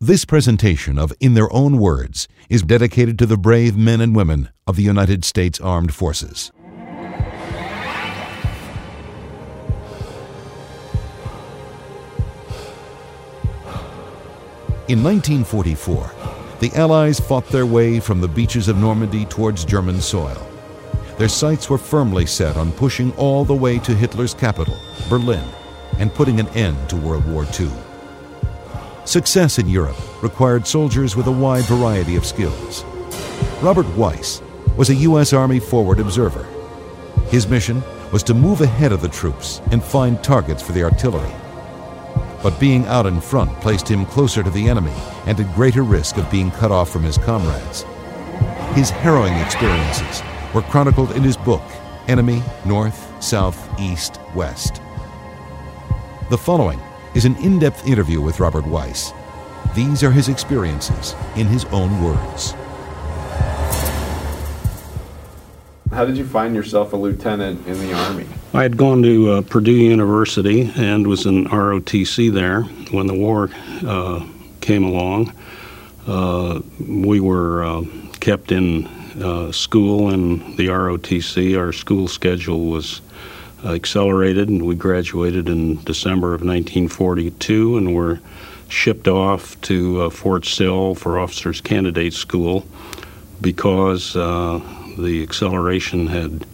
This presentation of In Their Own Words is dedicated to the brave men and women of the United States Armed Forces. In 1944, the Allies fought their way from the beaches of Normandy towards German soil. Their sights were firmly set on pushing all the way to Hitler's capital, Berlin, and putting an end to World War II. Success in Europe required soldiers with a wide variety of skills. Robert Weiss was a U.S. Army forward observer. His mission was to move ahead of the troops and find targets for the artillery. But being out in front placed him closer to the enemy and at greater risk of being cut off from his comrades. His harrowing experiences were chronicled in his book, Enemy North, South, East, West. The following is an in depth interview with Robert Weiss. These are his experiences in his own words. How did you find yourself a lieutenant in the Army? I had gone to uh, Purdue University and was in ROTC there when the war uh, came along. Uh, we were uh, kept in uh, school in the ROTC. Our school schedule was accelerated, and we graduated in December of 1942 and were shipped off to uh, Fort Sill for Officers Candidate School because the acceleration had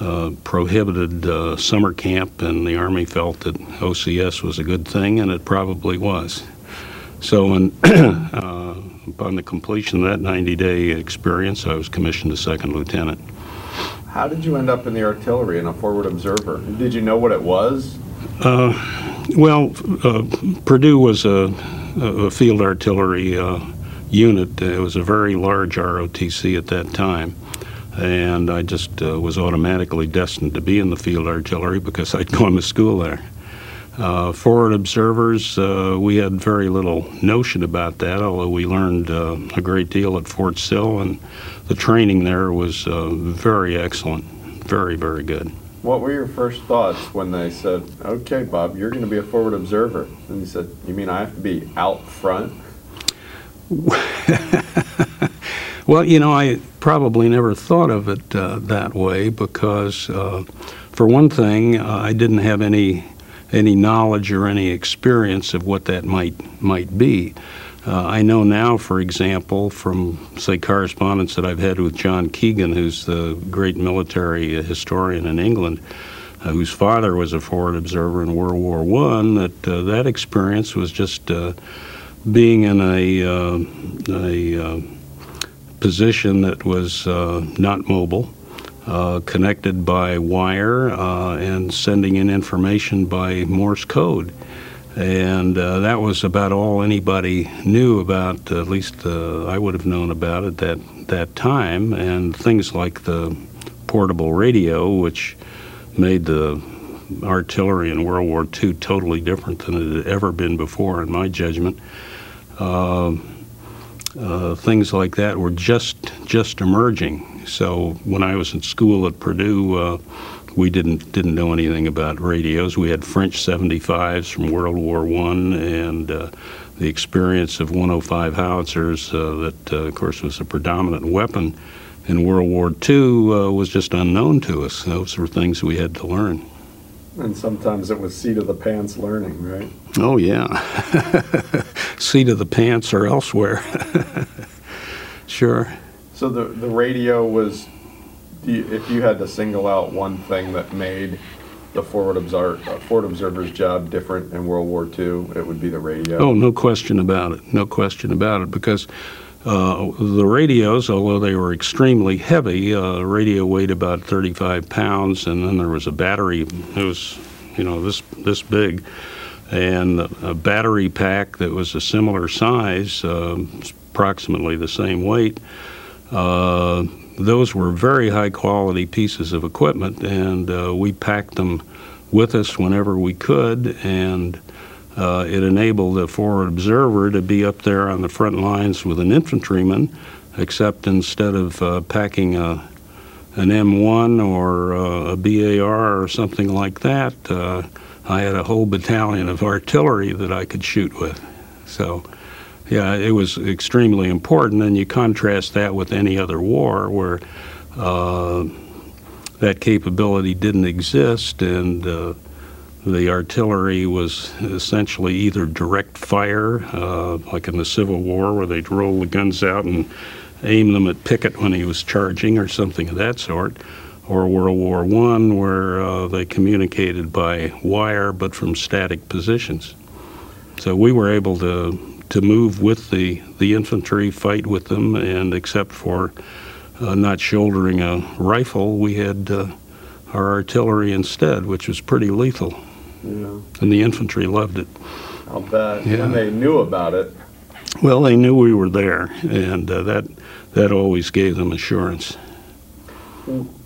uh, prohibited uh, summer camp, and the Army felt that OCS was a good thing, and it probably was. So, when, uh, upon the completion of that 90 day experience, I was commissioned a second lieutenant. How did you end up in the artillery and a forward observer? Did you know what it was? Uh, well, uh, Purdue was a, a field artillery uh, unit. It was a very large ROTC at that time and I just uh, was automatically destined to be in the field artillery because I'd gone to school there. Uh, forward observers, uh, we had very little notion about that, although we learned uh, a great deal at Fort Sill, and the training there was uh, very excellent, very, very good. What were your first thoughts when they said, okay, Bob, you're going to be a forward observer? And you said, you mean I have to be out front? Well, you know, I probably never thought of it uh, that way because, uh, for one thing, uh, I didn't have any any knowledge or any experience of what that might might be. Uh, I know now, for example, from say correspondence that I've had with John Keegan, who's the great military historian in England, uh, whose father was a forward observer in World War One, that uh, that experience was just being in a a position that was uh, not mobile, uh, connected by wire, uh, and sending in information by Morse code. And uh, that was about all anybody knew about, at least uh, I would have known about at that, that time. And things like the portable radio, which made the artillery in World War II totally different than it had ever been before, in my judgment. Uh, uh, things like that were just just emerging. So when I was in school at Purdue, uh, we didn't didn't know anything about radios. We had French 75s from World War One, and uh, the experience of 105 howitzers uh, that, uh, of course, was a predominant weapon in World War II uh, was just unknown to us. Those were things we had to learn. And sometimes it was seat of the pants learning, right? Oh, yeah. seat of the pants or elsewhere. sure. So the, the radio was, if you had to single out one thing that made the forward, observer, uh, forward observer's job different in World War II, it would be the radio. Oh, no question about it. No question about it. Because uh, the radios, although they were extremely heavy, uh, radio weighed about 35 pounds, and then there was a battery. It was, you know, this this big, and a battery pack that was a similar size, uh, approximately the same weight. Uh, those were very high quality pieces of equipment, and uh, we packed them with us whenever we could, and uh, it enabled the forward observer to be up there on the front lines with an infantryman, except instead of uh, packing a, an M1 or uh, a BAR or something like that, I had a whole battalion of artillery that I could shoot with. So, yeah, it was extremely important, and you contrast that with any other war where uh, that capability didn't exist, and uh, the artillery was essentially either direct fire, uh, like in the Civil War, where they'd roll the guns out and aim them at Pickett when he was charging, or something of that sort, or World War One, where uh, they communicated by wire but from static positions. So we were able to to move with the the infantry, fight with them, and except for uh, not shouldering a rifle, we had uh, our artillery instead, which was pretty lethal. Yeah, And the infantry loved it. I'll bet. Yeah. And they knew about it. Well, they knew we were there, and uh, that that always gave them assurance.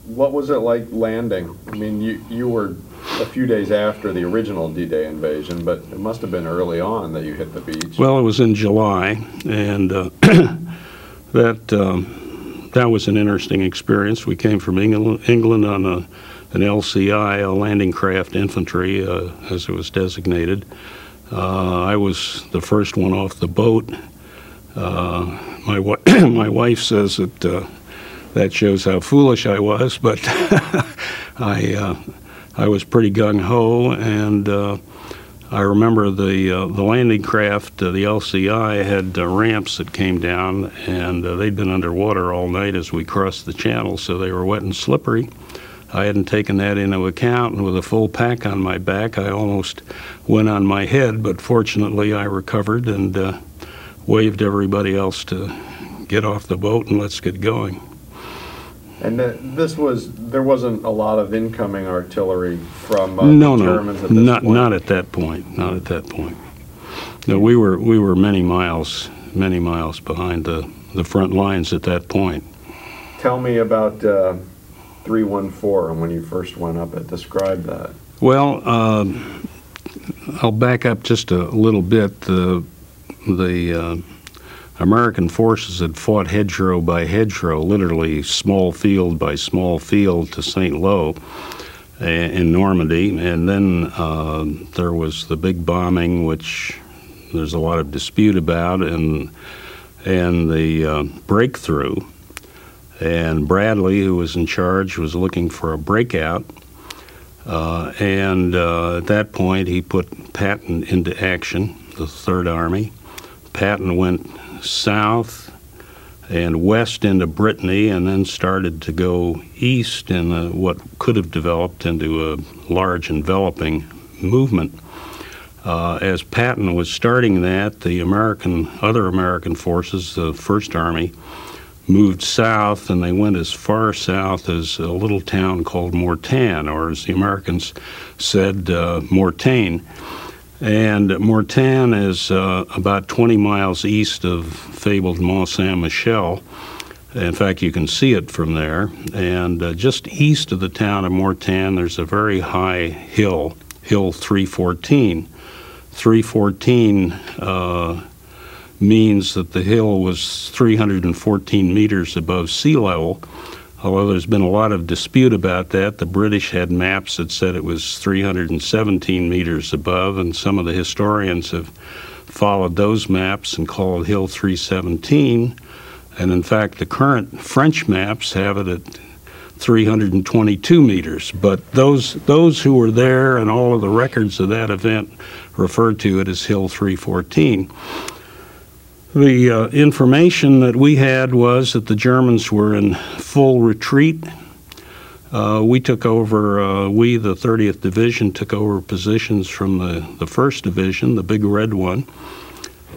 What was it like landing? I mean, you, you were a few days after the original D-Day invasion, but it must have been early on that you hit the beach. Well, it was in July, and uh, that um, that was an interesting experience. We came from England, England on a, an LCI, a landing craft infantry, uh, as it was designated. Uh, I was the first one off the boat. Uh, my wi- my wife says that uh, that shows how foolish I was, but I uh, I was pretty gung ho, and uh, I remember the uh, the landing craft, uh, the LCI, had uh, ramps that came down, and uh, they'd been underwater all night as we crossed the channel, so they were wet and slippery. I hadn't taken that into account, and with a full pack on my back, I almost went on my head, but fortunately I recovered and uh, waved everybody else to get off the boat and let's get going. And this was, there wasn't a lot of incoming artillery from uh, no, the no, Germans at this not point. not at that point. Not at that point. No, we were we were many miles many miles behind the the front lines at that point. Tell me about uh, 314 and when you first went up it. Describe that. Well, um, I'll back up just a little bit. The the uh, American forces had fought hedgerow by hedgerow, literally small field by small field to St. Lo uh, in Normandy, and then uh, there was the big bombing, which there's a lot of dispute about, and and the uh, breakthrough. And Bradley, who was in charge, was looking for a breakout. Uh, and uh, at that point, he put Patton into action, the Third Army. Patton went south and west into Brittany, and then started to go east in a, what could have developed into a large enveloping movement. Uh, as Patton was starting that, the American other American forces, the First Army, moved south, and they went as far south as a little town called Mortain, or as the Americans said, uh, Mortain. And Mortain is uh, about 20 miles east of fabled Mont Saint Michel. In fact, you can see it from there. And uh, just east of the town of Mortain, there's a very high hill, Hill 314. 314 uh, means that the hill was 314 meters above sea level. Although there's been a lot of dispute about that, the British had maps that said it was 317 meters above, and some of the historians have followed those maps and called Hill 317. And in fact, the current French maps have it at 322 meters. But those those who were there and all of the records of that event referred to it as Hill 314. The uh, information that we had was that the Germans were in full retreat. Uh, we took over, uh, we, the 30th Division, took over positions from the, the 1st Division, the big red one.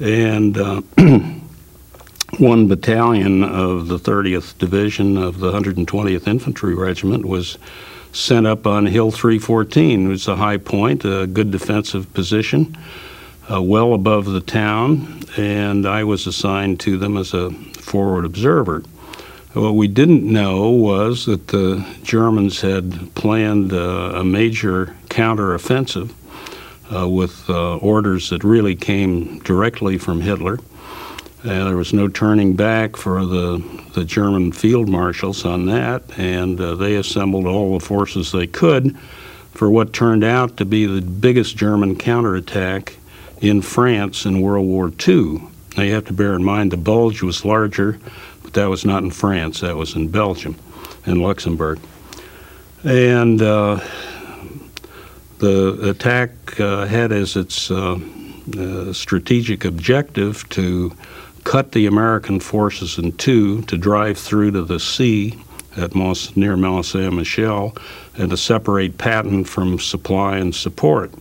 And uh, one battalion of the 30th Division of the 120th Infantry Regiment was sent up on Hill 314. It was a high point, a good defensive position, uh, well above the town, and I was assigned to them as a forward observer. What we didn't know was that the Germans had planned uh, a major counteroffensive uh, with uh, orders that really came directly from Hitler. Uh, there was no turning back for the, the German field marshals on that, and uh, they assembled all the forces they could for what turned out to be the biggest German counterattack in France in World War II. Now you have to bear in mind the Bulge was larger but that was not in France. That was in Belgium, and Luxembourg. And uh, the attack uh, had as its uh, uh, strategic objective to cut the American forces in two, to drive through to the sea at near Mont Saint Michel, and to separate Patton from supply and support.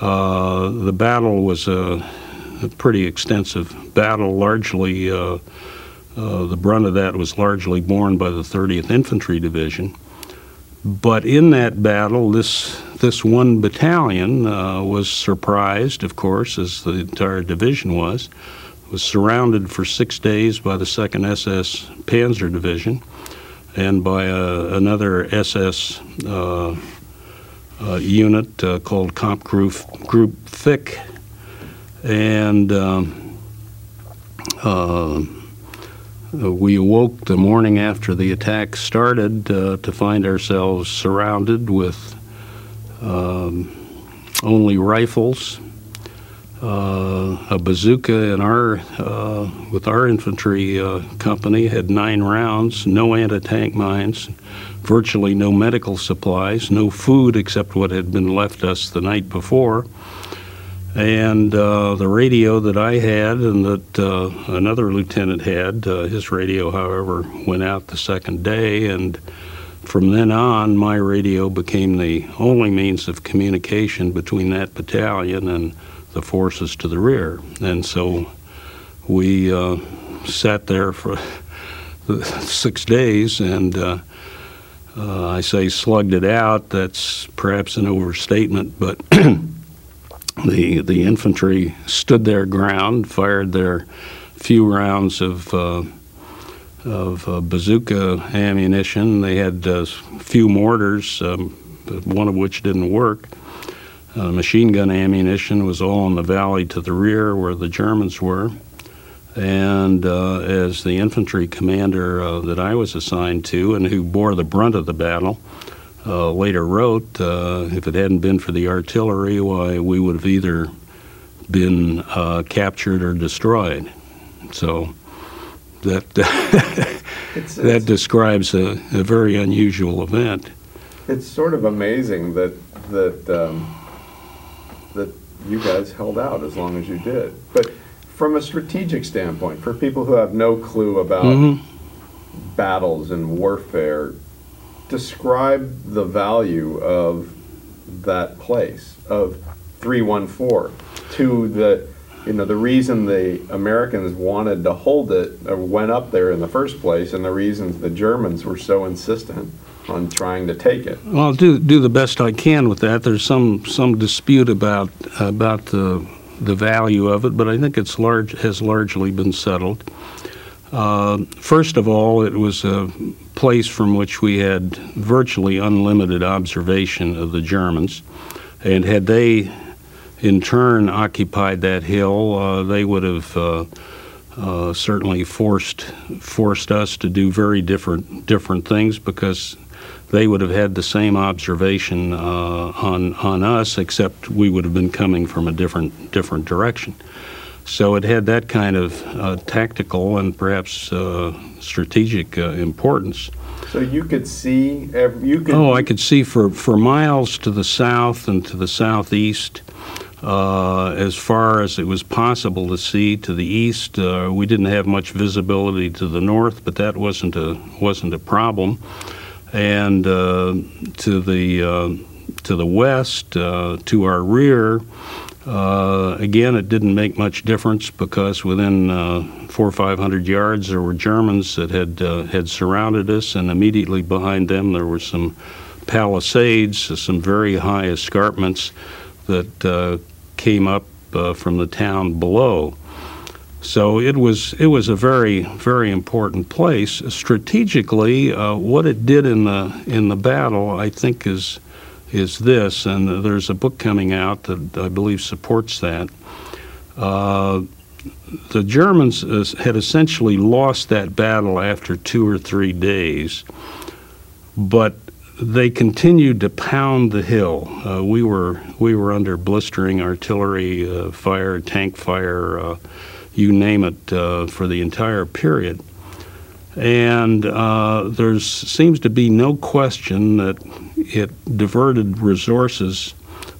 Uh, the battle was a, a, pretty extensive battle, largely uh, uh, the brunt of that was largely borne by the 30th Infantry Division. But in that battle, this this one battalion uh, was surprised, of course, as the entire division was, was surrounded for six days by the Second SS Panzer Division and by uh, another SS unit uh, called Comp Group Group Thick, and. Um, uh, we awoke the morning after the attack started uh, to find ourselves surrounded with um, only rifles, uh, a bazooka in our uh, with our infantry uh, company had nine rounds, no anti-tank mines, virtually no medical supplies, no food except what had been left us the night before and uh, the radio that I had and that uh, another lieutenant had, uh, his radio, however, went out the second day. And from then on, my radio became the only means of communication between that battalion and the forces to the rear. And so we uh, sat there for six days and uh, uh, I say slugged it out. That's perhaps an overstatement, but the the infantry stood their ground, fired their few rounds of uh, of uh, bazooka ammunition. They had a uh, few mortars, um, one of which didn't work. Uh, machine gun ammunition was all in the valley to the rear where the Germans were. And uh, as the infantry commander uh, that I was assigned to and who bore the brunt of the battle, uh, later wrote, uh, if it hadn't been for the artillery, why we would have either been uh, captured or destroyed. So that it's, that it's, describes a, a, very unusual event. It's sort of amazing that that um, that you guys held out as long as you did. But from a strategic standpoint, for people who have no clue about mm-hmm. battles and warfare, describe the value of that place of 314 to the you know the reason the Americans wanted to hold it or went up there in the first place and the reasons the Germans were so insistent on trying to take it. Well, I'll do do the best I can with that. There's some some dispute about about the the value of it, but I think it's large has largely been settled. Uh, first of all, it was a place from which we had virtually unlimited observation of the Germans. And had they, in turn, occupied that hill, uh, they would have uh, uh, certainly forced forced us to do very different different things because they would have had the same observation uh, on on us, except we would have been coming from a different different direction. So it had that kind of uh, tactical and perhaps uh, strategic uh, importance. So you could see, every, you could. Oh, I could see for, for miles to the south and to the southeast. Uh, as far as it was possible to see to the east, uh, we didn't have much visibility to the north, but that wasn't a wasn't a problem. And uh, to the to the west, to our rear, uh, again, it didn't make much difference because within uh, four or five hundred yards there were Germans that had uh, had surrounded us, and immediately behind them there were some palisades, some very high escarpments that uh, came up uh, from the town below. So it was it was a very very important place strategically. Uh, what it did in the in the battle, I think, is is this, and there's a book coming out that I believe supports that. Uh, the Germans had essentially lost that battle after two or three days, but they continued to pound the hill. Uh, we were we were under blistering artillery uh, fire, tank fire, uh, you name it, uh, for the entire period. And uh, there seems to be no question that it diverted resources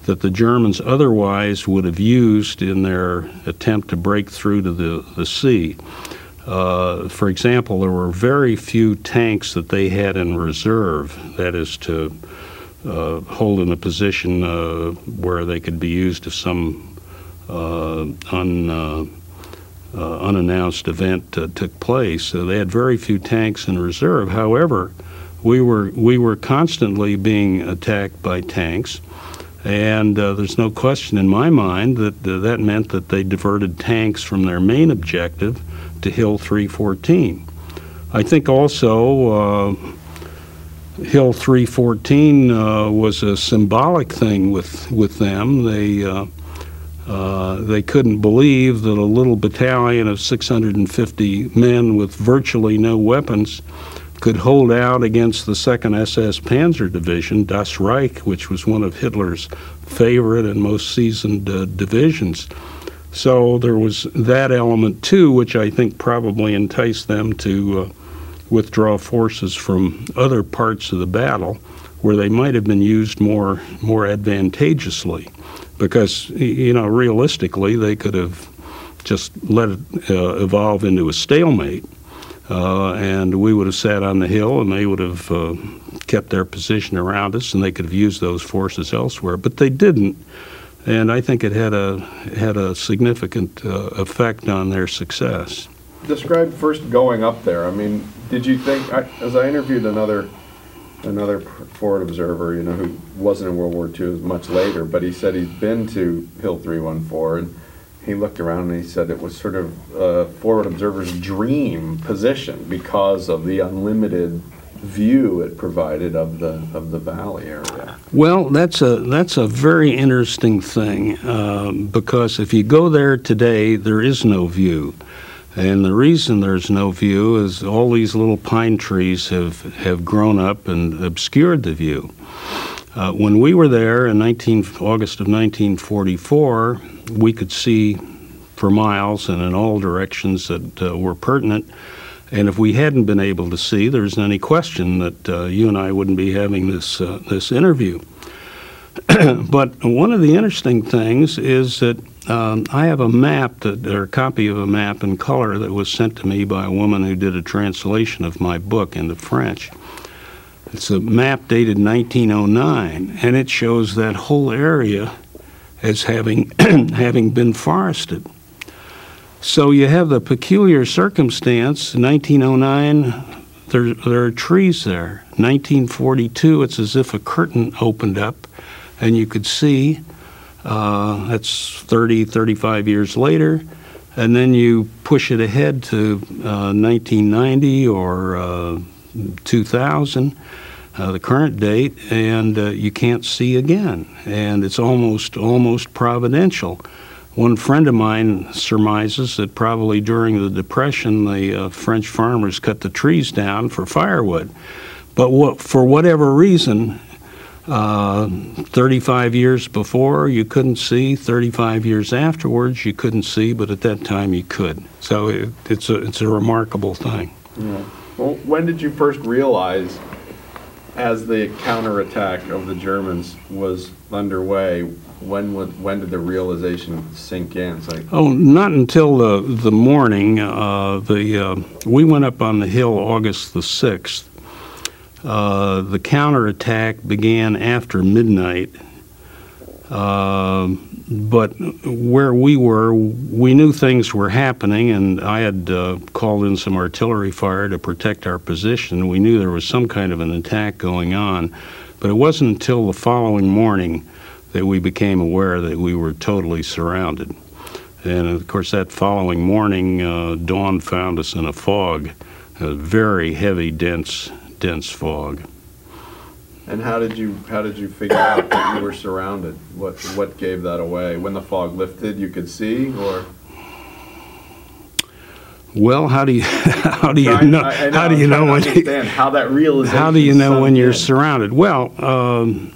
that the Germans otherwise would have used in their attempt to break through to the, the sea. Uh, for example, there were very few tanks that they had in reserve, that is, to uh, hold in a position uh, where they could be used if some uh, un, uh, uh, unannounced event took place. They had very few tanks in reserve. However, we were, we were constantly being attacked by tanks. And uh, there's no question in my mind that uh, that meant that they diverted tanks from their main objective to Hill 314. I think also uh, Hill 314 uh, was a symbolic thing with, with them. They, uh, they couldn't believe that a little battalion of 650 men with virtually no weapons could hold out against the 2nd SS Panzer Division, Das Reich, which was one of Hitler's favorite and most seasoned uh, divisions. So there was that element too, which I think probably enticed them to uh, withdraw forces from other parts of the battle where they might have been used more more advantageously, because you know realistically they could have just let it uh, evolve into a stalemate uh, and we would have sat on the hill and they would have uh, kept their position around us and they could have used those forces elsewhere. But they didn't. And I think it had a, had a significant uh, effect on their success. Describe first going up there. I mean, did you think, I, as I interviewed another another forward observer, you know, who wasn't in World War II much later, but he said he's been to Hill 314 and he looked around and he said it was sort of a forward observer's dream position because of the unlimited view it provided of the of the valley area. Well, that's a that's a very interesting thing um, because if you go there today, there is no view. And the reason there's no view is all these little pine trees have, have grown up and obscured the view. Uh, when we were there in 19, August of 1944, we could see for miles and in all directions that uh, were pertinent. And if we hadn't been able to see, there isn't any question that uh, you and I wouldn't be having this uh, this interview. but one of the interesting things is that um, I have a map that, or a copy of a map in color that was sent to me by a woman who did a translation of my book into French. It's a map dated 1909, and it shows that whole area as having having been forested. So you have the peculiar circumstance. 1909, there there are trees there. 1942, it's as if a curtain opened up, and you could see. Uh, that's 30, 35 years later, and then you push it ahead to uh, 1990 or uh, 2000 uh, the current date, and uh, you can't see again. And it's almost almost providential. One friend of mine surmises that probably during the Depression, the uh, French farmers cut the trees down for firewood. But what, for whatever reason, uh, 35 years before you couldn't see, 35 years afterwards you couldn't see, but at that time you could. So it, it's, a, it's a remarkable thing. Yeah. Well, when did you first realize as the counterattack of the Germans was underway, when would, when did the realization sink in? It's like, Oh, not until the the morning. Uh, the uh, we went up on the hill August the sixth. Uh, the counterattack began after midnight. Uh, but where we were, we knew things were happening, and I had uh, called in some artillery fire to protect our position. We knew there was some kind of an attack going on. But it wasn't until the following morning that we became aware that we were totally surrounded. And of course, that following morning, uh, dawn found us in a fog, a very heavy, dense, dense fog. And how did you how did you figure out that you were surrounded? What what gave that away? When the fog lifted, you could see, or well, how do you how do you know I- I how do you know when understand how that realization? how do you know when you're in? surrounded? Well, um,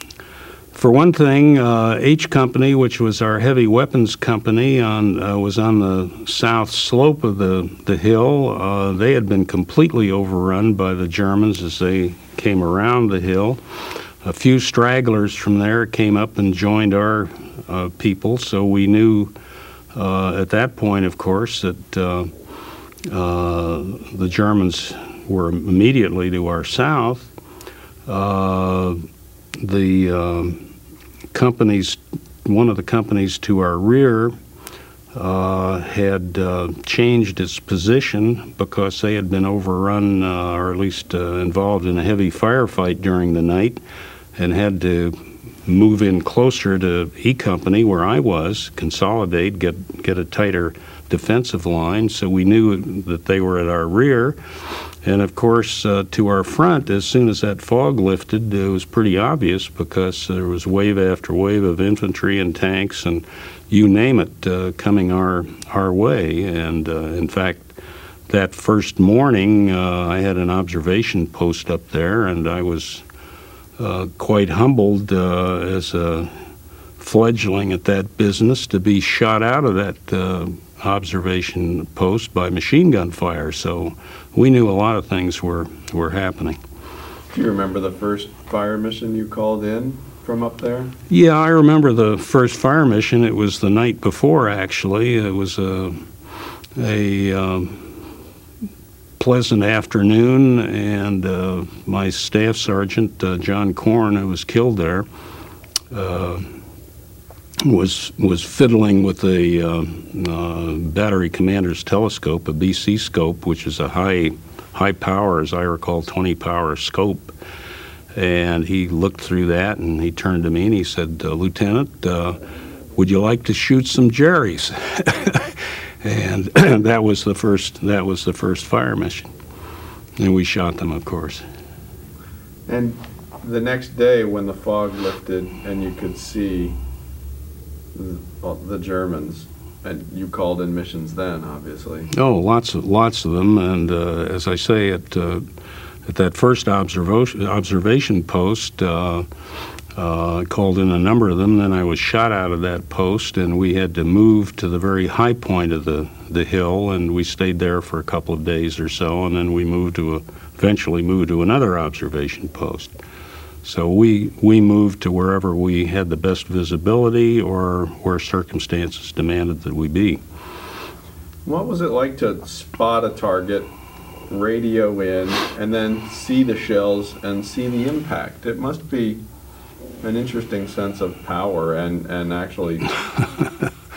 for one thing, uh, H Company, which was our heavy weapons company, on uh, was on the south slope of the the hill. Uh, they had been completely overrun by the Germans as they came around the hill. A few stragglers from there came up and joined our uh, people, so we knew uh, at that point, of course, that uh, the Germans were immediately to our south. The um, companies, one of the companies to our rear, uh, had uh, changed its position because they had been overrun, uh, or at least uh, involved in a heavy firefight during the night, and had to move in closer to E Company, where I was, consolidate, get get a tighter defensive line. So we knew that they were at our rear. And of course, uh, to our front, as soon as that fog lifted, it was pretty obvious because there was wave after wave of infantry and tanks and you name it uh, coming our our way. And uh, in fact, that first morning, uh, I had an observation post up there, and I was uh, quite humbled uh, as a fledgling at that business to be shot out of that observation post by machine gun fire. So we knew a lot of things were, were happening. Do you remember the first fire mission you called in from up there? Yeah, I remember the first fire mission. It was the night before, actually. It was a, a um, pleasant afternoon, and uh, my staff sergeant, uh, John Korn, who was killed there, uh, was was fiddling with a uh, uh, battery commander's telescope, a BC scope, which is a high high power, as I recall, 20 power scope. And he looked through that and he turned to me and he said, uh, Lieutenant, uh, would you like to shoot some Jerry's? and that was the first that was the first fire mission. And we shot them, of course. And the next day, when the fog lifted and you could see the, the Germans, and you called in missions then, obviously. Oh, lots of lots of them, and uh, as I say, at uh, at that first observation observation post, uh, uh, called in a number of them. Then I was shot out of that post, and we had to move to the very high point of the the hill, and we stayed there for a couple of days or so, and then we moved to a, eventually moved to another observation post. So we we moved to wherever we had the best visibility or where circumstances demanded that we be. What was it like to spot a target, radio in, and then see the shells and see the impact? It must be an interesting sense of power and, and actually,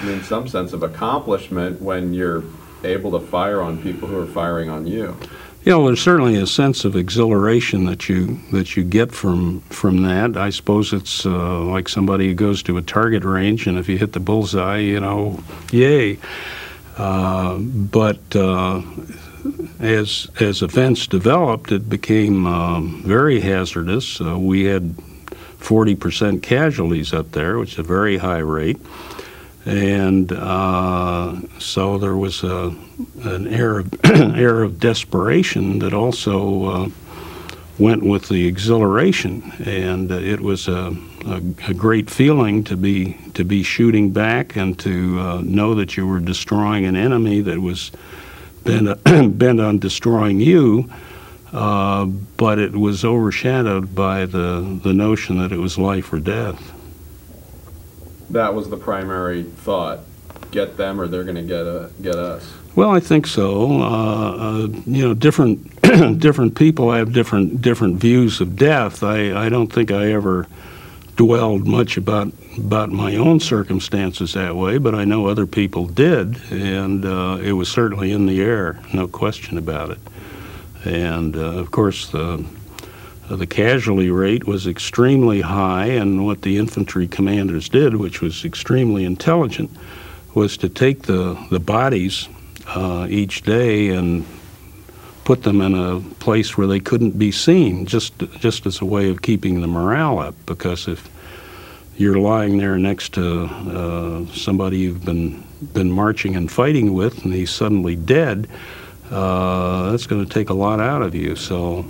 in some sense of accomplishment when you're able to fire on people who are firing on you. You know, there's certainly a sense of exhilaration that you that you get from from that. I suppose it's uh, like somebody who goes to a target range, and if you hit the bullseye, you know, yay. Uh, but uh, as as events developed, it became um, very hazardous. Uh, we had 40% casualties up there, which is a very high rate. And uh, so there was a, an air of, air of desperation that also uh, went with the exhilaration, and uh, it was a, a, a great feeling to be to be shooting back and to uh, know that you were destroying an enemy that was bent bent on destroying you. Uh, but it was overshadowed by the the notion that it was life or death. That was the primary thought. Get them or they're going to get, a, get us. Well, I think so. Uh, uh, you know, different different people have different different views of death. I, I don't think I ever dwelled much about about my own circumstances that way, but I know other people did, and uh, it was certainly in the air, no question about it. And uh, of course, the uh, the casualty rate was extremely high, and what the infantry commanders did, which was extremely intelligent, was to take the, the bodies uh, each day and put them in a place where they couldn't be seen, just just as a way of keeping the morale up. Because if you're lying there next to uh, somebody you've been been marching and fighting with, and he's suddenly dead, uh, that's going to take a lot out of you. So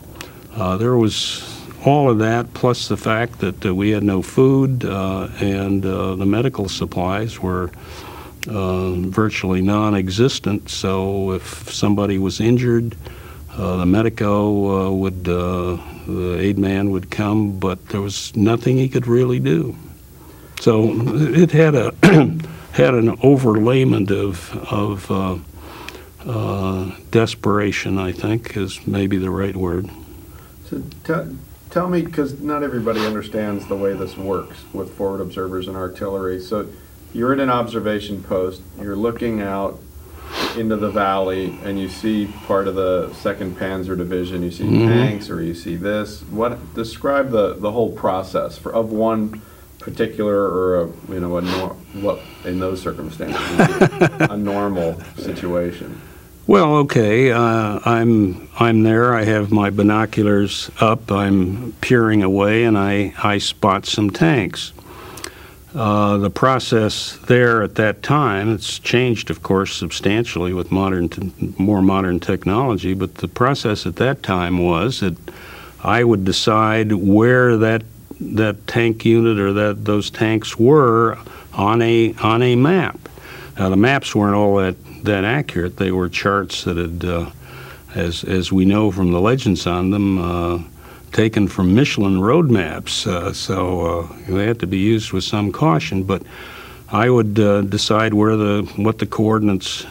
uh, there was all of that, plus the fact that uh, we had no food uh, and uh, the medical supplies were. virtually non-existent. So if somebody was injured, the medico would, the aid man would come, but there was nothing he could really do. So it had a had an overlayment of of uh, uh, desperation. I think is maybe the right word. So t- tell me, because not everybody understands the way this works with forward observers and artillery. So you're at an observation post. You're looking out into the valley and you see part of the Second Panzer Division, you see mm-hmm. tanks or you see this. What describe the the whole process for of one particular or a you know a nor- what in those circumstances a normal situation. Well, okay. Uh, I'm I'm there. I have my binoculars up. I'm peering away, and I I spot some tanks. Uh, the process there at that time, it's changed, of course, substantially with modern, more modern technology, but the process at that time was that I would decide where that that tank unit or that those tanks were on a on a map. Now the maps weren't all that that accurate. They were charts that had, uh, as as we know from the legends on them. Uh, taken from Michelin road maps, uh, so uh, they had to be used with some caution. But I would uh, decide where the what the coordinates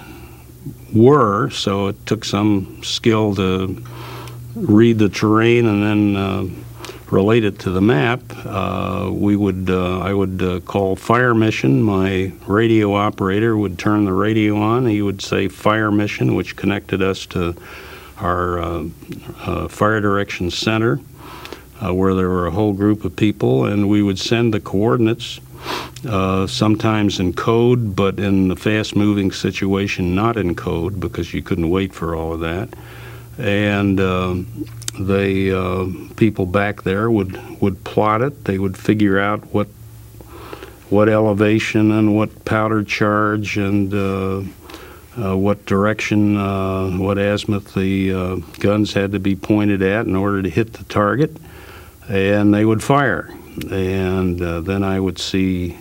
were, so it took some skill to read the terrain and then relate it to the map. Uh, we would uh, I would call fire mission. My radio operator would turn the radio on. He would say fire mission, which connected us to our fire direction center uh, where there were a whole group of people, and we would send the coordinates, uh, sometimes in code, but in the fast moving situation, not in code because you couldn't wait for all of that. And uh, the uh, people back there would, would plot it, they would figure out what what elevation and what powder charge and uh, uh, what direction, uh, what azimuth the uh, guns had to be pointed at in order to hit the target and they would fire. And uh, then I would see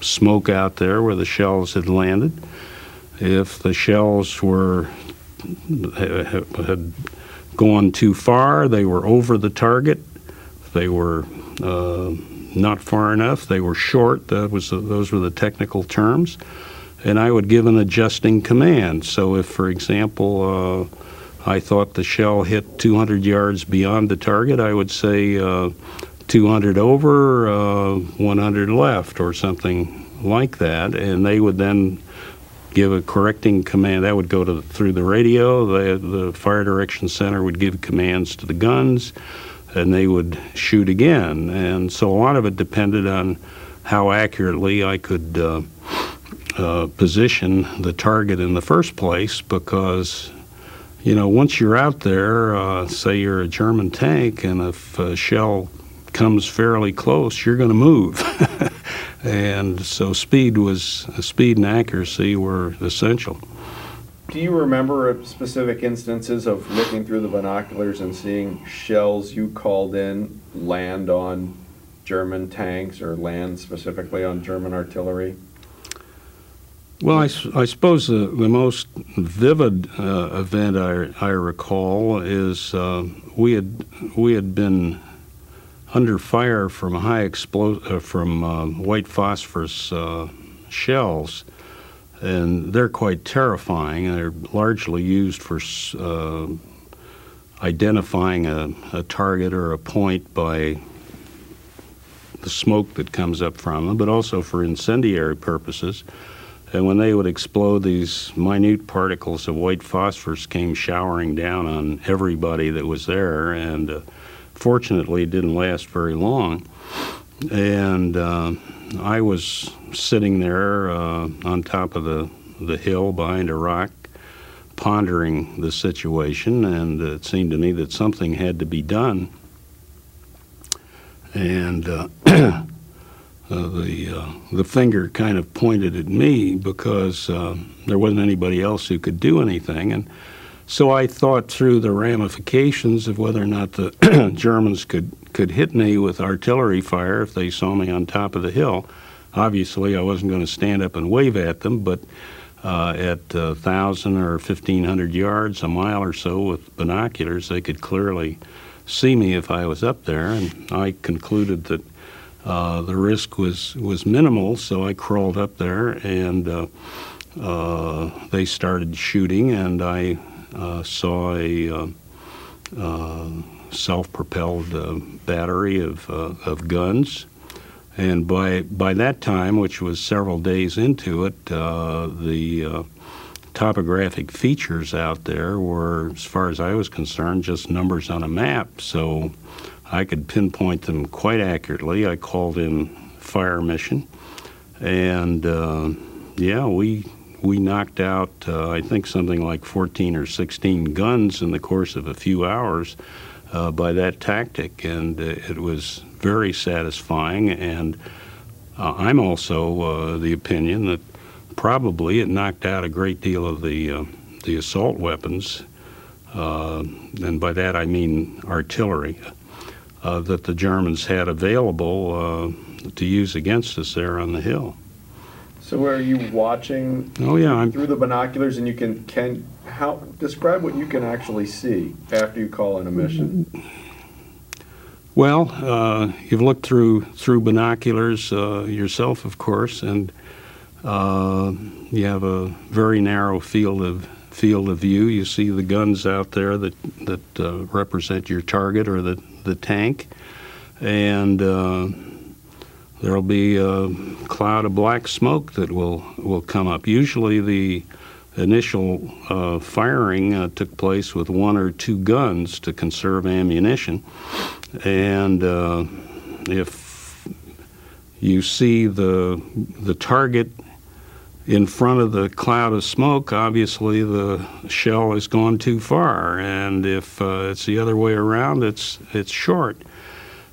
smoke out there where the shells had landed. If the shells were had gone too far, they were over the target. They were uh, not far enough, they were short. That was those were the technical terms. And I would give an adjusting command. So if, for example, uh, I thought the shell hit 200 yards beyond the target, I would say uh, 200 over, uh, 100 left, or something like that, and they would then give a correcting command. That would go to through the radio. The, the fire direction center would give commands to the guns, and they would shoot again. And so a lot of it depended on how accurately I could uh, uh, position the target in the first place, because you know, once you're out there, uh, say you're a German tank, and if a shell comes fairly close, you're going to move. and so speed was speed and accuracy were essential. Do you remember specific instances of looking through the binoculars and seeing shells you called in land on German tanks or land specifically on German artillery? Well, I, I suppose the, the most vivid uh, event I, I recall is uh, we had we had been under fire from high explo- uh, from uh, white phosphorus uh, shells, and they're quite terrifying. They're largely used for uh, identifying a, a target or a point by the smoke that comes up from them, but also for incendiary purposes. And when they would explode, these minute particles of white phosphorus came showering down on everybody that was there. And uh, fortunately, it didn't last very long. And uh, I was sitting there uh, on top of the, the hill behind a rock, pondering the situation, and it seemed to me that something had to be done. And uh, uh, the uh, the finger kind of pointed at me because uh, there wasn't anybody else who could do anything, and so I thought through the ramifications of whether or not the Germans could could hit me with artillery fire if they saw me on top of the hill. Obviously, I wasn't going to stand up and wave at them, but uh, at uh, 1,000 or 1,500 yards, a mile or so with binoculars, they could clearly see me if I was up there. And I concluded that uh, the risk was, was minimal, so I crawled up there and uh, uh, they started shooting, and I saw a self-propelled uh, battery of, uh, of guns. And by, by that time, which was several days into it, uh, the topographic features out there were, as far as I was concerned, just numbers on a map. So I could pinpoint them quite accurately. I called in fire mission, and uh, yeah, we we knocked out uh, I think something like 14 or 16 guns in the course of a few hours uh, by that tactic, and uh, it was very satisfying. And uh, I'm also uh, the opinion that probably it knocked out a great deal of the the assault weapons, and by that I mean artillery, that the Germans had available to use against us there on the hill. So are you watching? Oh yeah, I'm through the binoculars, and you can can how describe what you can actually see after you call in a mission. Well, uh, you've looked through through binoculars uh, yourself, of course, and uh, you have a very narrow field of field of view. You see the guns out there that that uh, represent your target or the the tank, and uh, there'll be a cloud of black smoke that will will come up. Usually, the initial uh, firing uh, took place with one or two guns to conserve ammunition, and uh, if you see the the target in front of the cloud of smoke, obviously the shell has gone too far, and if uh, it's the other way around, it's it's short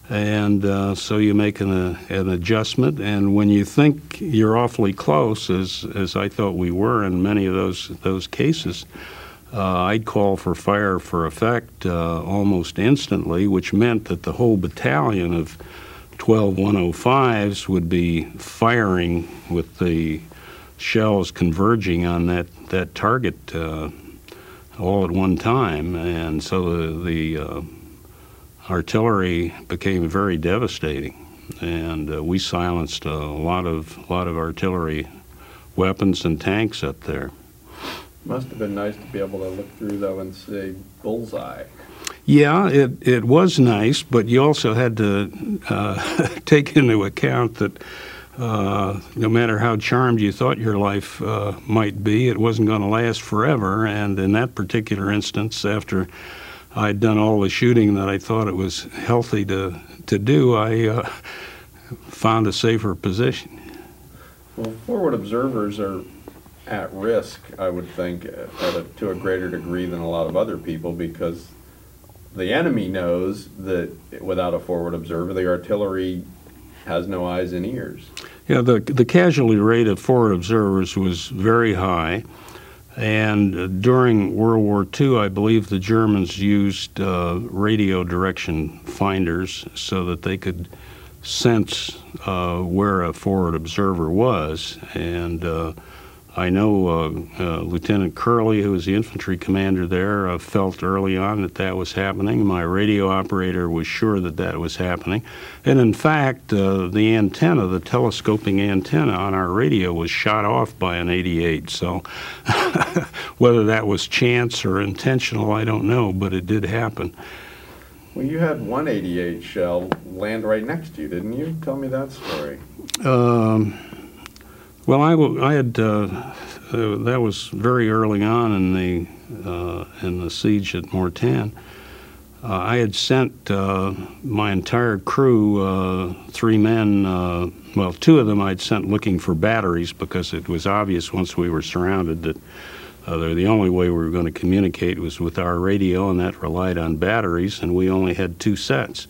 and uh, so you make an, an adjustment. And when you think you're awfully close, as as I thought we were in many of those those cases, uh, I'd call for fire for effect uh, almost instantly, which meant that the whole battalion of 12 105s would be firing with the shells converging on that that target uh, all at one time, and so the the uh, artillery became very devastating, and uh, we silenced a lot of lot of artillery weapons and tanks up there. Must have been nice to be able to look through though and see bullseye. Yeah, it, it was nice, but you also had to uh, take into account that uh, no matter how charmed you thought your life uh, might be, it wasn't going to last forever. And in that particular instance, after I'd done all the shooting that I thought it was healthy to to do, I uh, found a safer position. Well, forward observers are at risk, I would think, a, to a greater degree than a lot of other people because the enemy knows that without a forward observer, the artillery has no eyes and ears. Yeah, the the casualty rate of forward observers was very high. And during World War II, I believe the Germans used uh, radio direction finders so that they could sense uh, where a forward observer was. And uh, I know uh, uh, Lieutenant Kerley, who was the infantry commander there, uh, felt early on that that was happening. My radio operator was sure that that was happening. And in fact, uh, the antenna, the telescoping antenna on our radio, was shot off by an 88. So whether that was chance or intentional, I don't know, but it did happen. Well, you had one 88 shell land right next to you, didn't you? Tell me that story. Um, well, I, I had uh, uh, that was very early on in the uh, in the siege at Mortain. uh, I had sent uh, my entire crew, three men, well, two of them I'd sent looking for batteries because it was obvious once we were surrounded that the only way we were going to communicate was with our radio, and that relied on batteries, and we only had two sets.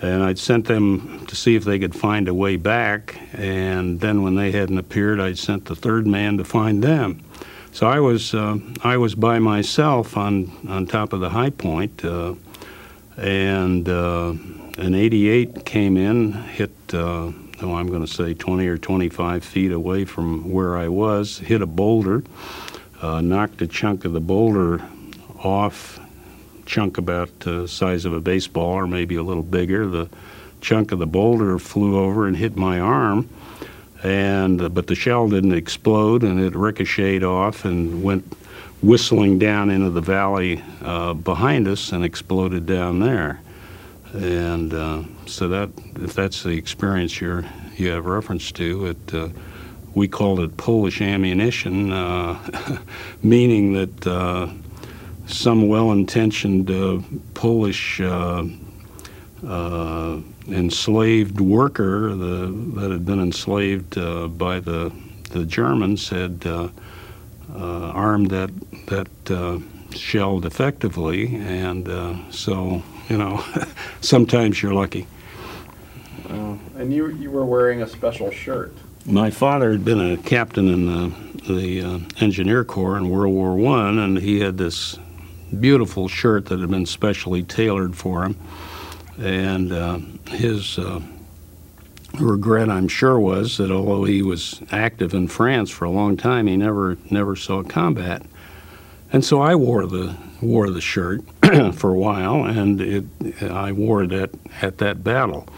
And I'd sent them to see if they could find a way back, and then when they hadn't appeared, I'd sent the third man to find them. So I was uh, I was by myself on on top of the high point, uh, and uh, an 88 came in, hit. Uh, oh, I'm going to say 20 or 25 feet away from where I was, hit a boulder, uh, knocked a chunk of the boulder off, chunk about the size of a baseball or maybe a little bigger. The chunk of the boulder flew over and hit my arm and uh, but the shell didn't explode and it ricocheted off and went whistling down into the valley uh, behind us and exploded down there. And uh, so that if that's the experience you you have reference to, it uh, we called it Polish ammunition, meaning that some well-intentioned Polish enslaved worker the, that had been enslaved uh, by the the Germans had uh, uh, armed that that uh, shell effectively, and uh, so you know sometimes you're lucky. and you you were wearing a special shirt. My father had been a captain in the the uh, engineer corps in World War One, and he had this beautiful shirt that had been specially tailored for him and uh, his uh, regret, I'm sure, was that although he was active in France for a long time, he never never saw combat. And so I wore the wore the shirt for a while, and it, I wore it at, at that battle.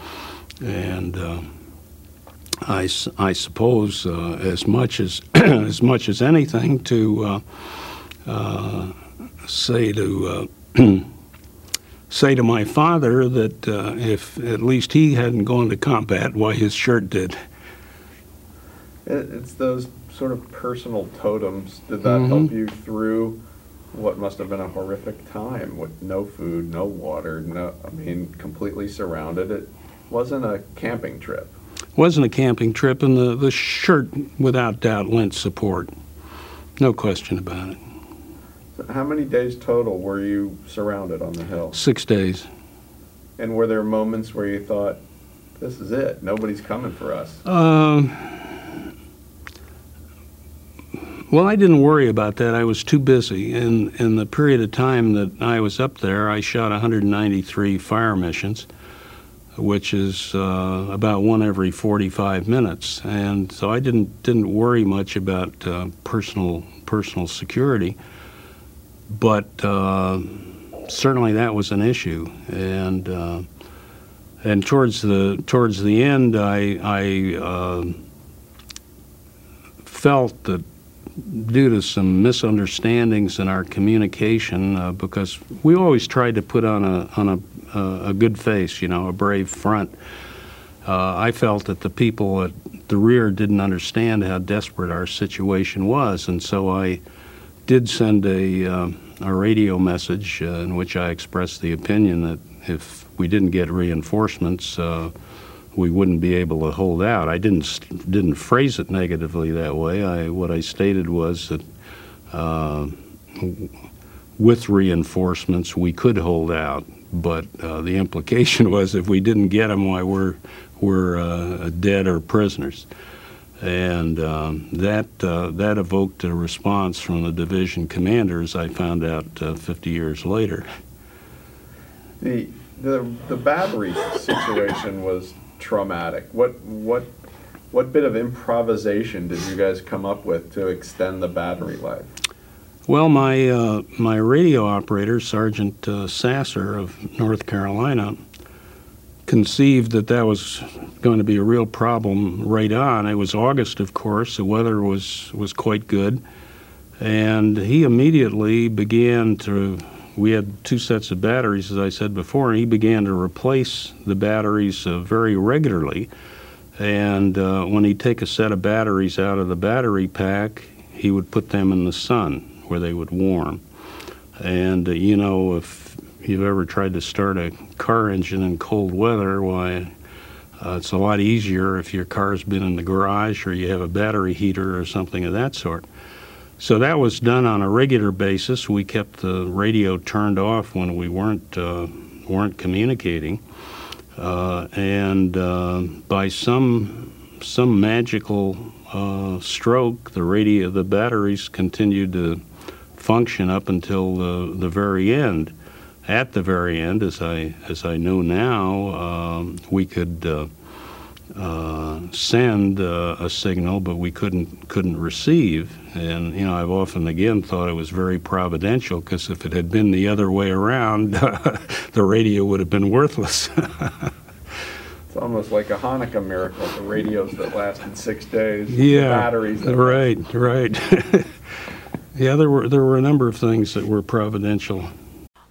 And uh, I, I suppose uh, as much as as much as anything to uh, uh, say to say to my father that uh, if at least he hadn't gone to combat, why his shirt did. It's those sort of personal totems. Did that mm-hmm. help you through what must have been a horrific time with no food, no water, no, I mean, completely surrounded? It wasn't a camping trip. Wasn't a camping trip, and the, the shirt, without doubt, lent support. No question about it. How many days total were you surrounded on the hill? Six days. And were there moments where you thought, this is it, nobody's coming for us? Um, well, I didn't worry about that. I was too busy. In, in the period of time that I was up there, I shot 193 fire missions, which is uh, about one every 45 minutes. And so I didn't, didn't worry much about uh, personal, personal security but uh, certainly that was an issue, and uh, and towards the towards the end, I I uh, felt that due to some misunderstandings in our communication, uh, because we always tried to put on a on a a good face, you know, a brave front. Uh, I felt that the people at the rear didn't understand how desperate our situation was, and so I did send a, uh, a radio message uh, in which I expressed the opinion that if we didn't get reinforcements, uh, we wouldn't be able to hold out. I didn't didn't phrase it negatively that way. I what I stated was that uh, with reinforcements we could hold out, but uh, the implication was if we didn't get them, why we're we're uh, dead or prisoners and um, that uh, that evoked a response from the division commanders. I found out uh, 50 years later. The the the battery situation was traumatic. What what what bit of improvisation did you guys come up with to extend the battery life? Well, my uh, my radio operator, Sergeant uh, Sasser of North Carolina, conceived that that was going to be a real problem right on. It was August, of course. The weather was was quite good, and he immediately began to. We had two sets of batteries, as I said before, and he began to replace the batteries uh, very regularly. And uh, when he'd take a set of batteries out of the battery pack, he would put them in the sun where they would warm. And uh, you know, if you've ever tried to start a car engine in cold weather, why uh, it's a lot easier if your car's been in the garage or you have a battery heater or something of that sort. So that was done on a regular basis. We kept the radio turned off when we weren't uh, weren't communicating, uh, and uh, by some some magical uh, stroke, the radio the batteries continued to function up until the the very end. At the very end, as I as I know now, um, we could uh, uh, send uh, a signal, but we couldn't couldn't receive. And you know, I've often again thought it was very providential because if it had been the other way around, the radio would have been worthless. it's almost like a Hanukkah miracle. The radios that lasted six days. Yeah, batteries. right, right. yeah, there were there were a number of things that were providential.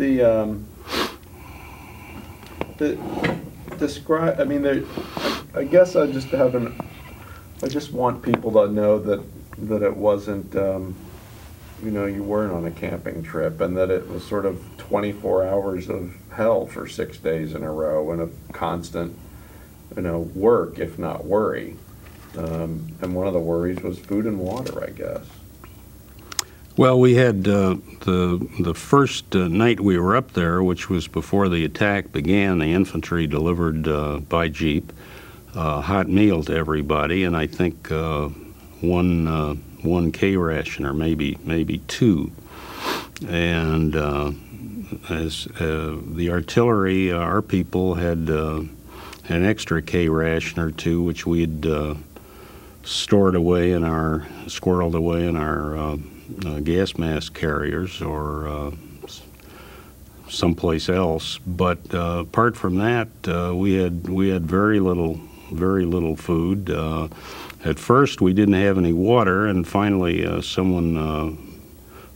The um, the describe. I mean. I guess I just haven't. I just want people to know that that it wasn't. Um, you know, you weren't on a camping trip, and that it was sort of 24 hours of hell for six days in a row, and a constant, you know, work if not worry. Um, and one of the worries was food and water, I guess. Well, we had uh, the the first uh, night we were up there, which was before the attack began. The infantry delivered uh, by jeep a uh, hot meal to everybody, and I think uh, one uh, one K ration or maybe maybe two. And as the artillery, our people had an extra K ration or two, which we'd stored away in our squirreled away in our uh, gas mask carriers or uh, someplace else. But uh, apart from that, uh, we had we had very little very little food. Uh, at first, we didn't have any water, and finally, uh, someone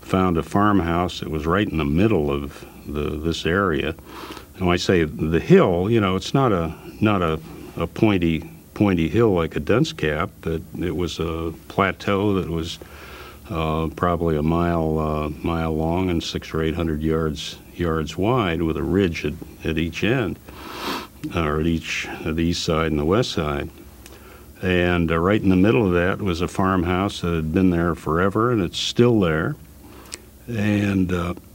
found a farmhouse that was right in the middle of the this area. And when I say the hill, you know, it's not a not a, a pointy pointy hill like a dunce cap, but it was a plateau that was uh, probably a mile uh, mile long and six or eight hundred yards yards wide, with a ridge at, at each end, or at each at the east side and the west side. And uh, right in the middle of that was a farmhouse that had been there forever, and it's still there. And uh,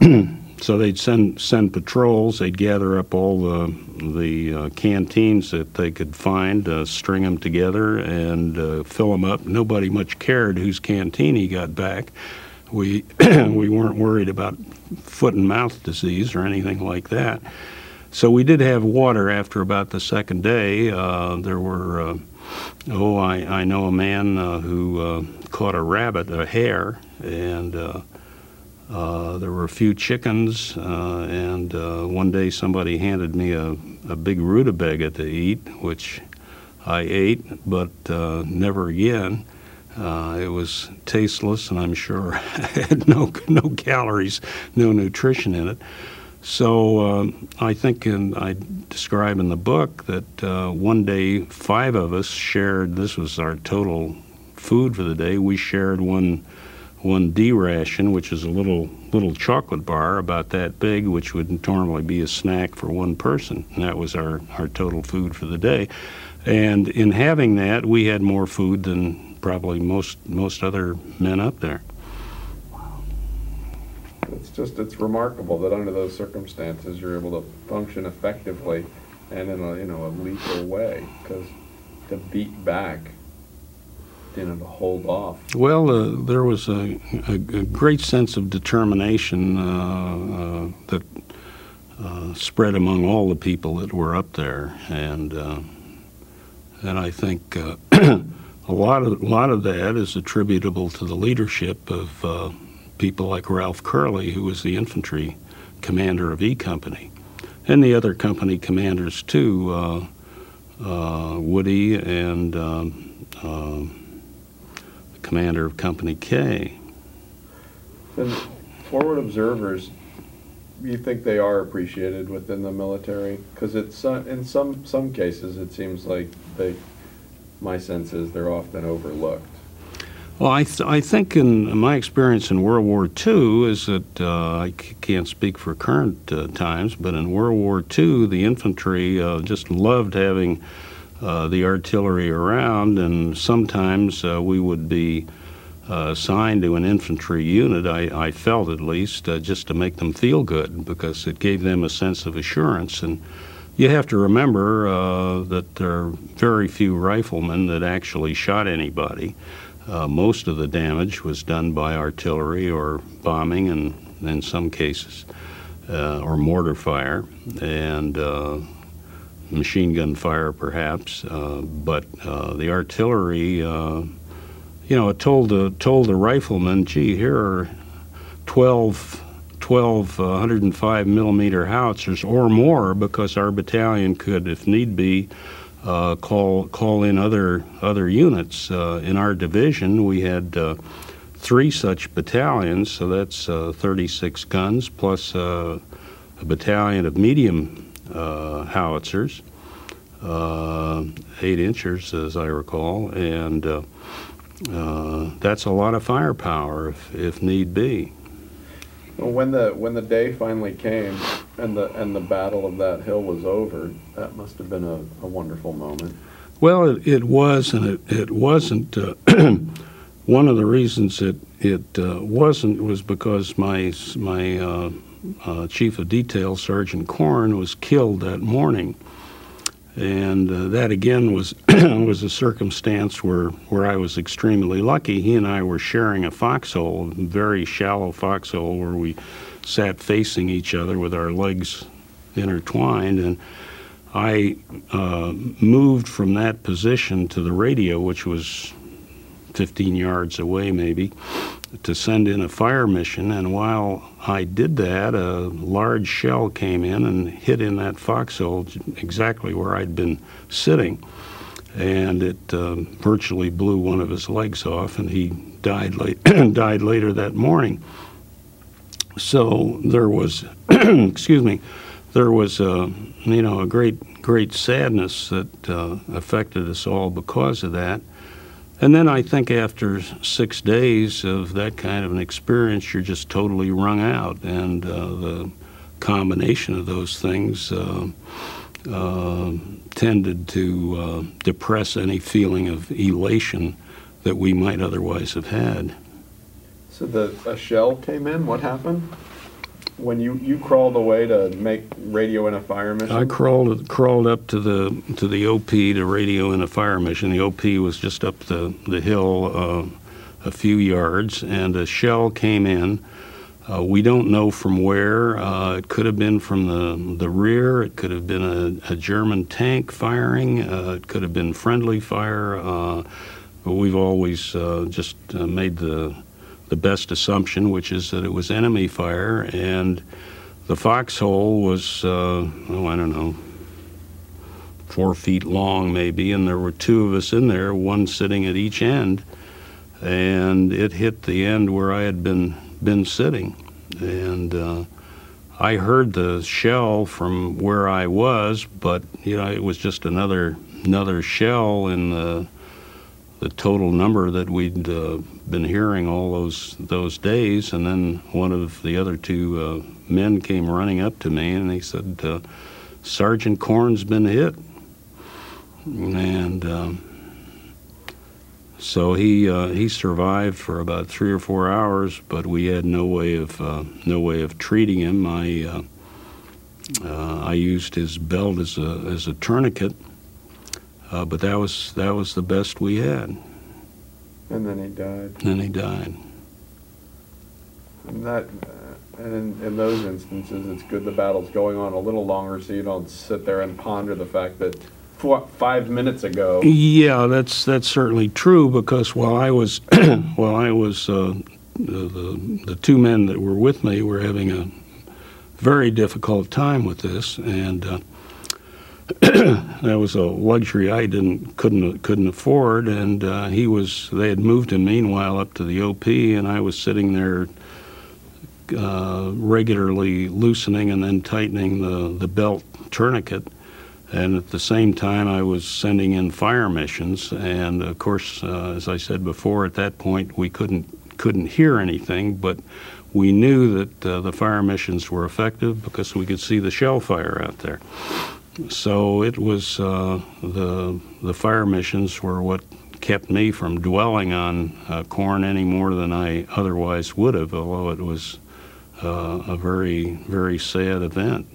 So they'd send send patrols. They'd gather up all the the uh, canteens that they could find, uh, string them together, and uh, fill them up. Nobody much cared whose canteen he got back. We we weren't worried about foot and mouth disease or anything like that. So we did have water after about the second day. Uh, there were. Uh, oh, I, I know a man uh, who caught a rabbit, a hare, and uh, there were a few chickens, uh, and uh, one day somebody handed me a, a big rutabaga to eat, which I ate, but uh, never again. Uh, it was tasteless, and I'm sure had no no calories, no nutrition in it. So I think, and I describe in the book that one day five of us shared. This was our total food for the day. We shared one one D ration, which is a little little chocolate bar about that big, which would normally be a snack for one person. And that was our, our total food for the day. And in having that, we had more food than probably most most other men up there. it's just it's remarkable that under those circumstances you're able to function effectively and in a you know a lethal way because to beat back you know to hold off Well, uh, there was a, a, a great sense of determination uh, uh, that uh, spread among all the people that were up there, and uh, and I think uh, a lot of a lot of that is attributable to the leadership of people like Ralph Kerley, who was the infantry commander of E Company, and the other company commanders too, Woody and. Um, commander of Company K. and forward observers you think they are appreciated within the military because it's uh, in some some cases it seems like they my sense is they're often overlooked Well, I, th- I think in my experience in World War II is that uh, I c- can't speak for current uh, times, but in World War II, the infantry uh, just loved having uh, the artillery around, and sometimes uh, we would be uh, assigned to an infantry unit, I, I felt at least, uh, just to make them feel good because it gave them a sense of assurance. And you have to remember uh, that there are very few riflemen that actually shot anybody. Most of the damage was done by artillery or bombing, and in some cases, or mortar fire and machine gun fire, perhaps. Uh, but uh, the artillery, uh, you know, it told the told the rifleman, "Gee, here are 12, 12 uh, 105 millimeter howitzers or more, because our battalion could, if need be." uh, call call in other other units. Uh, in our division, we had uh, three such battalions, so that's uh, 36 guns plus uh, a battalion of medium uh, howitzers, uh, eight inchers, as I recall, and uh, uh, that's a lot of firepower if, if need be. Well, when the when the day finally came and the and the battle of that hill was over, that must have been a, a wonderful moment. Well, it, it was, and it, it wasn't. Uh, one of the reasons it it uh, wasn't was because my my uh, uh, chief of detail, Sergeant Korn, was killed that morning, and uh, that again was was a circumstance where where I was extremely lucky. He and I were sharing a foxhole, a very shallow foxhole, where we sat facing each other with our legs intertwined, and I uh, moved from that position to the radio, which was 15 yards away, maybe, to send in a fire mission. And while I did that, a large shell came in and hit in that foxhole exactly where I'd been sitting. And it uh, virtually blew one of his legs off, and he died, late, died later that morning. So there was, excuse me, there was a you know a great great sadness that uh, affected us all because of that. And then I think after six days of that kind of an experience, you're just totally wrung out, and uh, the combination of those things uh, uh, tended to uh, depress any feeling of elation that we might otherwise have had. So the a shell came in. What happened? When you, you crawled away to make radio in a fire mission? I crawled crawled up to the to the OP to radio in a fire mission. The OP was just up the the hill uh, a few yards, and a shell came in. Uh, we don't know from where. Uh, it could have been from the the rear. It could have been a, a German tank firing. Uh, it could have been friendly fire. Uh, but we've always uh, just made the the best assumption, which is that it was enemy fire, and the foxhole was, uh, oh, I don't know, four feet long maybe, and there were two of us in there, one sitting at each end, and it hit the end where I had been been sitting, and uh, I heard the shell from where I was, but you know it was just another another shell in the the total number that we'd uh, been hearing all those those days, and then one of the other two uh, men came running up to me and he said, uh, "Sergeant Corn's been hit," and um, So he uh, he survived for about three or four hours, but we had no way of uh, no way of treating him. I uh, uh I used his belt as a as a tourniquet, uh, but that was that was the best we had. And then he died. And then he died. And that, uh, and in, in those instances, it's good the battle's going on a little longer, so you don't sit there and ponder the fact that four, five minutes ago. Yeah, that's that's certainly true because while I was while I was uh, the, the the two men that were with me were having a very difficult time with this, and uh, that was a luxury I didn't couldn't couldn't afford. And uh, he was they had moved him meanwhile up to the OP, and I was sitting there. Uh, regularly loosening and then tightening the, the belt tourniquet, and at the same time, I was sending in fire missions. And of course, uh, as I said before, at that point we couldn't couldn't hear anything, but we knew that uh, the fire missions were effective because we could see the shell fire out there. So it was uh, the the fire missions were what kept me from dwelling on uh, corn any more than I otherwise would have, although it was uh, a very very sad event.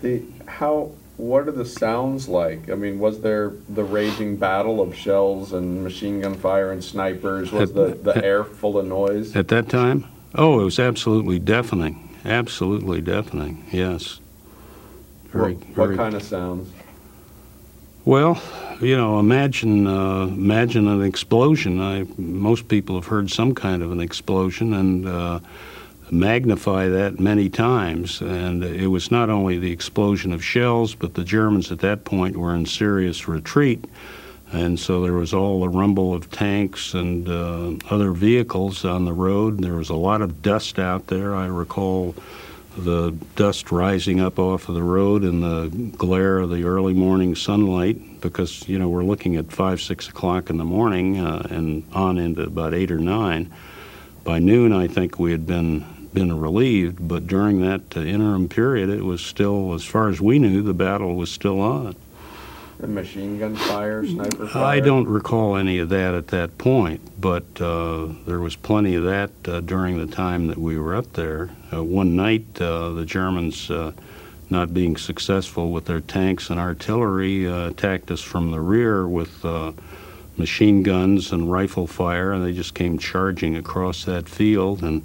The how what are the sounds like? I mean, was there the raging battle of shells and machine gun fire and snipers? Was At- the, the at- air full of noise? At that time? Oh, it was absolutely deafening. Absolutely deafening, yes. Very, what, very. kind of sounds? Well, you know, imagine uh, imagine an explosion. I, most people have heard some kind of an explosion and uh, magnify that many times. And it was not only the explosion of shells, but the Germans at that point were in serious retreat. And so there was all the rumble of tanks and uh, other vehicles on the road. There was a lot of dust out there. I recall the dust rising up off of the road in the glare of the early morning sunlight because, you know, we're looking at 5, 6 o'clock in the morning uh, and on into about 8 or 9. By noon, I think we had been been relieved, but during that uh, interim period, it was still, as far as we knew, the battle was still on. Machine gun fire, sniper fire? I don't recall any of that at that point, but uh, there was plenty of that uh, during the time that we were up there. Uh, one night, uh, the Germans, uh, not being successful with their tanks and artillery, uh, attacked us from the rear with uh, machine guns and rifle fire, and they just came charging across that field. And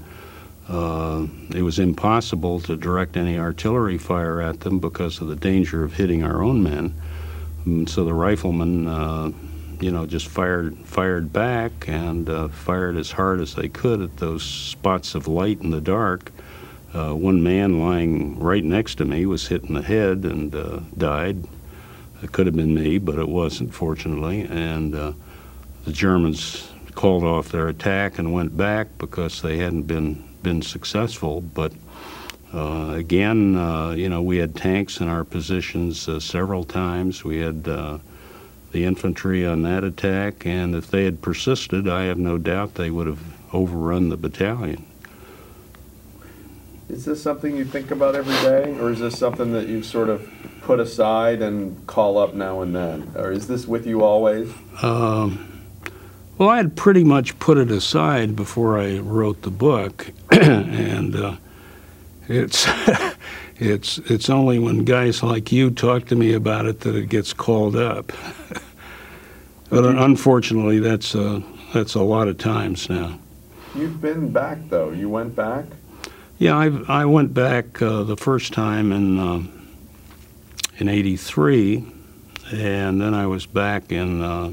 uh, it was impossible to direct any artillery fire at them because of the danger of hitting our own men. And so the riflemen, uh, you know, just fired fired back and uh, fired as hard as they could at those spots of light in the dark. Uh, one man lying right next to me was hit in the head and uh, died. It could have been me, but it wasn't, fortunately. And uh, the Germans called off their attack and went back because they hadn't been been successful. But uh, again, uh, you know, we had tanks in our positions uh, several times. We had uh, the infantry on that attack, and if they had persisted, I have no doubt they would have overrun the battalion. Is this something you think about every day, or is this something that you sort of put aside and call up now and then? Or is this with you always? Um, well, I had pretty much put it aside before I wrote the book, and uh, it's it's it's only when guys like you talk to me about it that it gets called up. but unfortunately, that's uh, that's a lot of times now. You've been back, though. You went back? Yeah, I I went back uh, the first time in uh, in '83, and then I was back in uh,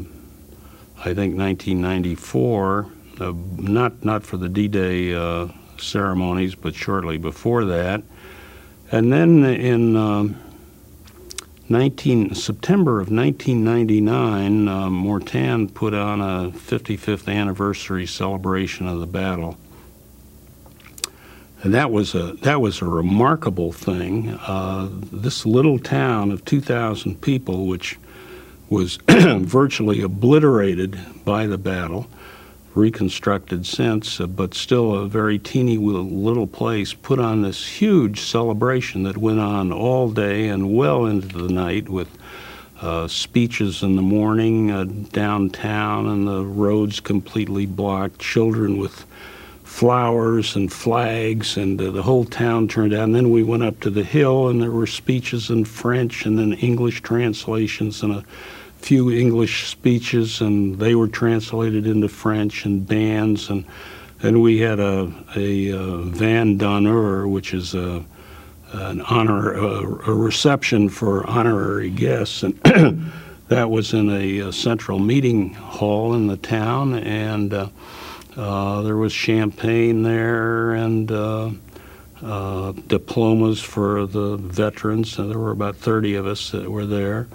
I think 1994. Uh, not not for the D-Day uh, ceremonies, but shortly before that, and then in. Um, 19, September of 1999, uh, Mortain put on a 55th anniversary celebration of the battle. And that was a that was a remarkable thing. Uh, this little town of 2,000 people, which was virtually obliterated by the battle, reconstructed since, uh, but still a very teeny little place, put on this huge celebration that went on all day and well into the night with uh, speeches in the morning uh, downtown, and the roads completely blocked. Children with flowers and flags, and uh, the whole town turned out. And then we went up to the hill, and there were speeches in French and then English translations and a few English speeches, and they were translated into French and bands and. And we had a, a, a vin d'honneur, which is a, an honor, a, a reception for honorary guests, and that was in a, a, central meeting hall in the town, and uh, uh, there was champagne there and uh, uh diplomas for the veterans. And there were about 30 of us that were there.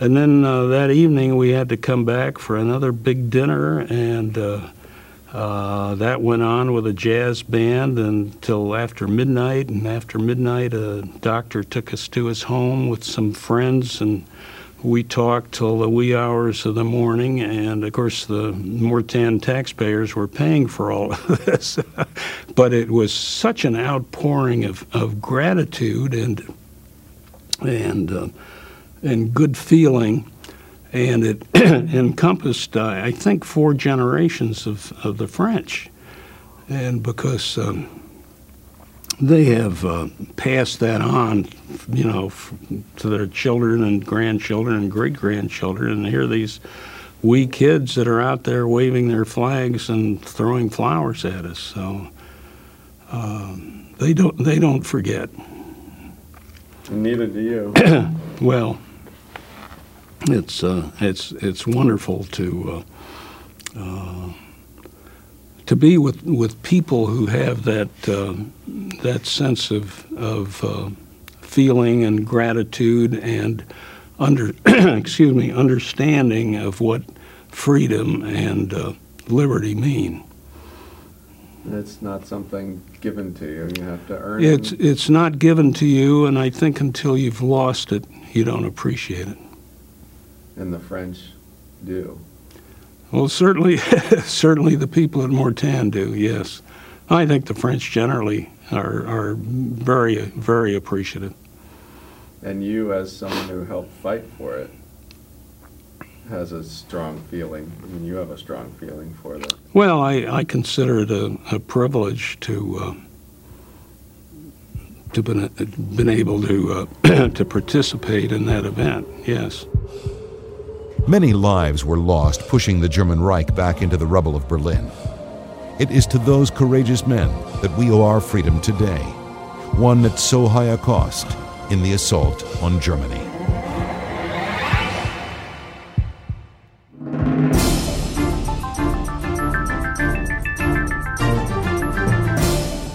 And then uh, that evening we had to come back for another big dinner, and uh, uh, that went on with a jazz band until after midnight, and after midnight, a doctor took us to his home with some friends, and we talked till the wee hours of the morning. And of course, the Mortain taxpayers were paying for all of this, but it was such an outpouring of, of gratitude and and uh, and good feeling and it encompassed, uh, I think, four generations of, of the French. And because um, they have uh, passed that on, you know, f- to their children and grandchildren and great grandchildren, and here these wee kids that are out there waving their flags and throwing flowers at us. So um, they don't they don't forget. Neither do you. well, it's uh, it's it's wonderful to uh, uh, to be with with people who have that uh, that sense of of uh, feeling and gratitude and under excuse me understanding of what freedom and uh, liberty mean. It's not something given to you. You have to earn it's, it. It's not given to you, and I think until you've lost it, you don't appreciate it and the French do. Well, certainly, certainly the people at Mortain do. Yes, I think the French generally are are very very appreciative. And you, as someone who helped fight for it, has a strong feeling. I mean, you have a strong feeling for that. Well, I, I consider it a, a privilege to uh, to been been able to uh, to participate in that event. Yes. Many lives were lost pushing the German Reich back into the rubble of Berlin. It is to those courageous men that we owe our freedom today, one at so high a cost in the assault on Germany.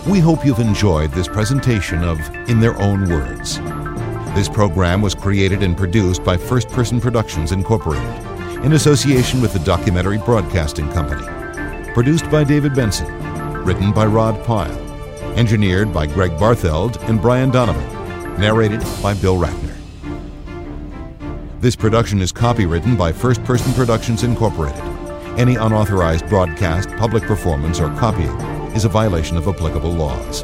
We hope you've enjoyed this presentation of In Their Own Words. This program was created and produced by First Person Productions Incorporated in association with the Documentary Broadcasting Company. Produced by David Benson. Written by Rod Pyle. Engineered by Greg Bartheld and Brian Donovan. Narrated by Bill Ratner. This production is copywritten by First Person Productions Incorporated. Any unauthorized broadcast, public performance, or copying is a violation of applicable laws.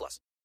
plus.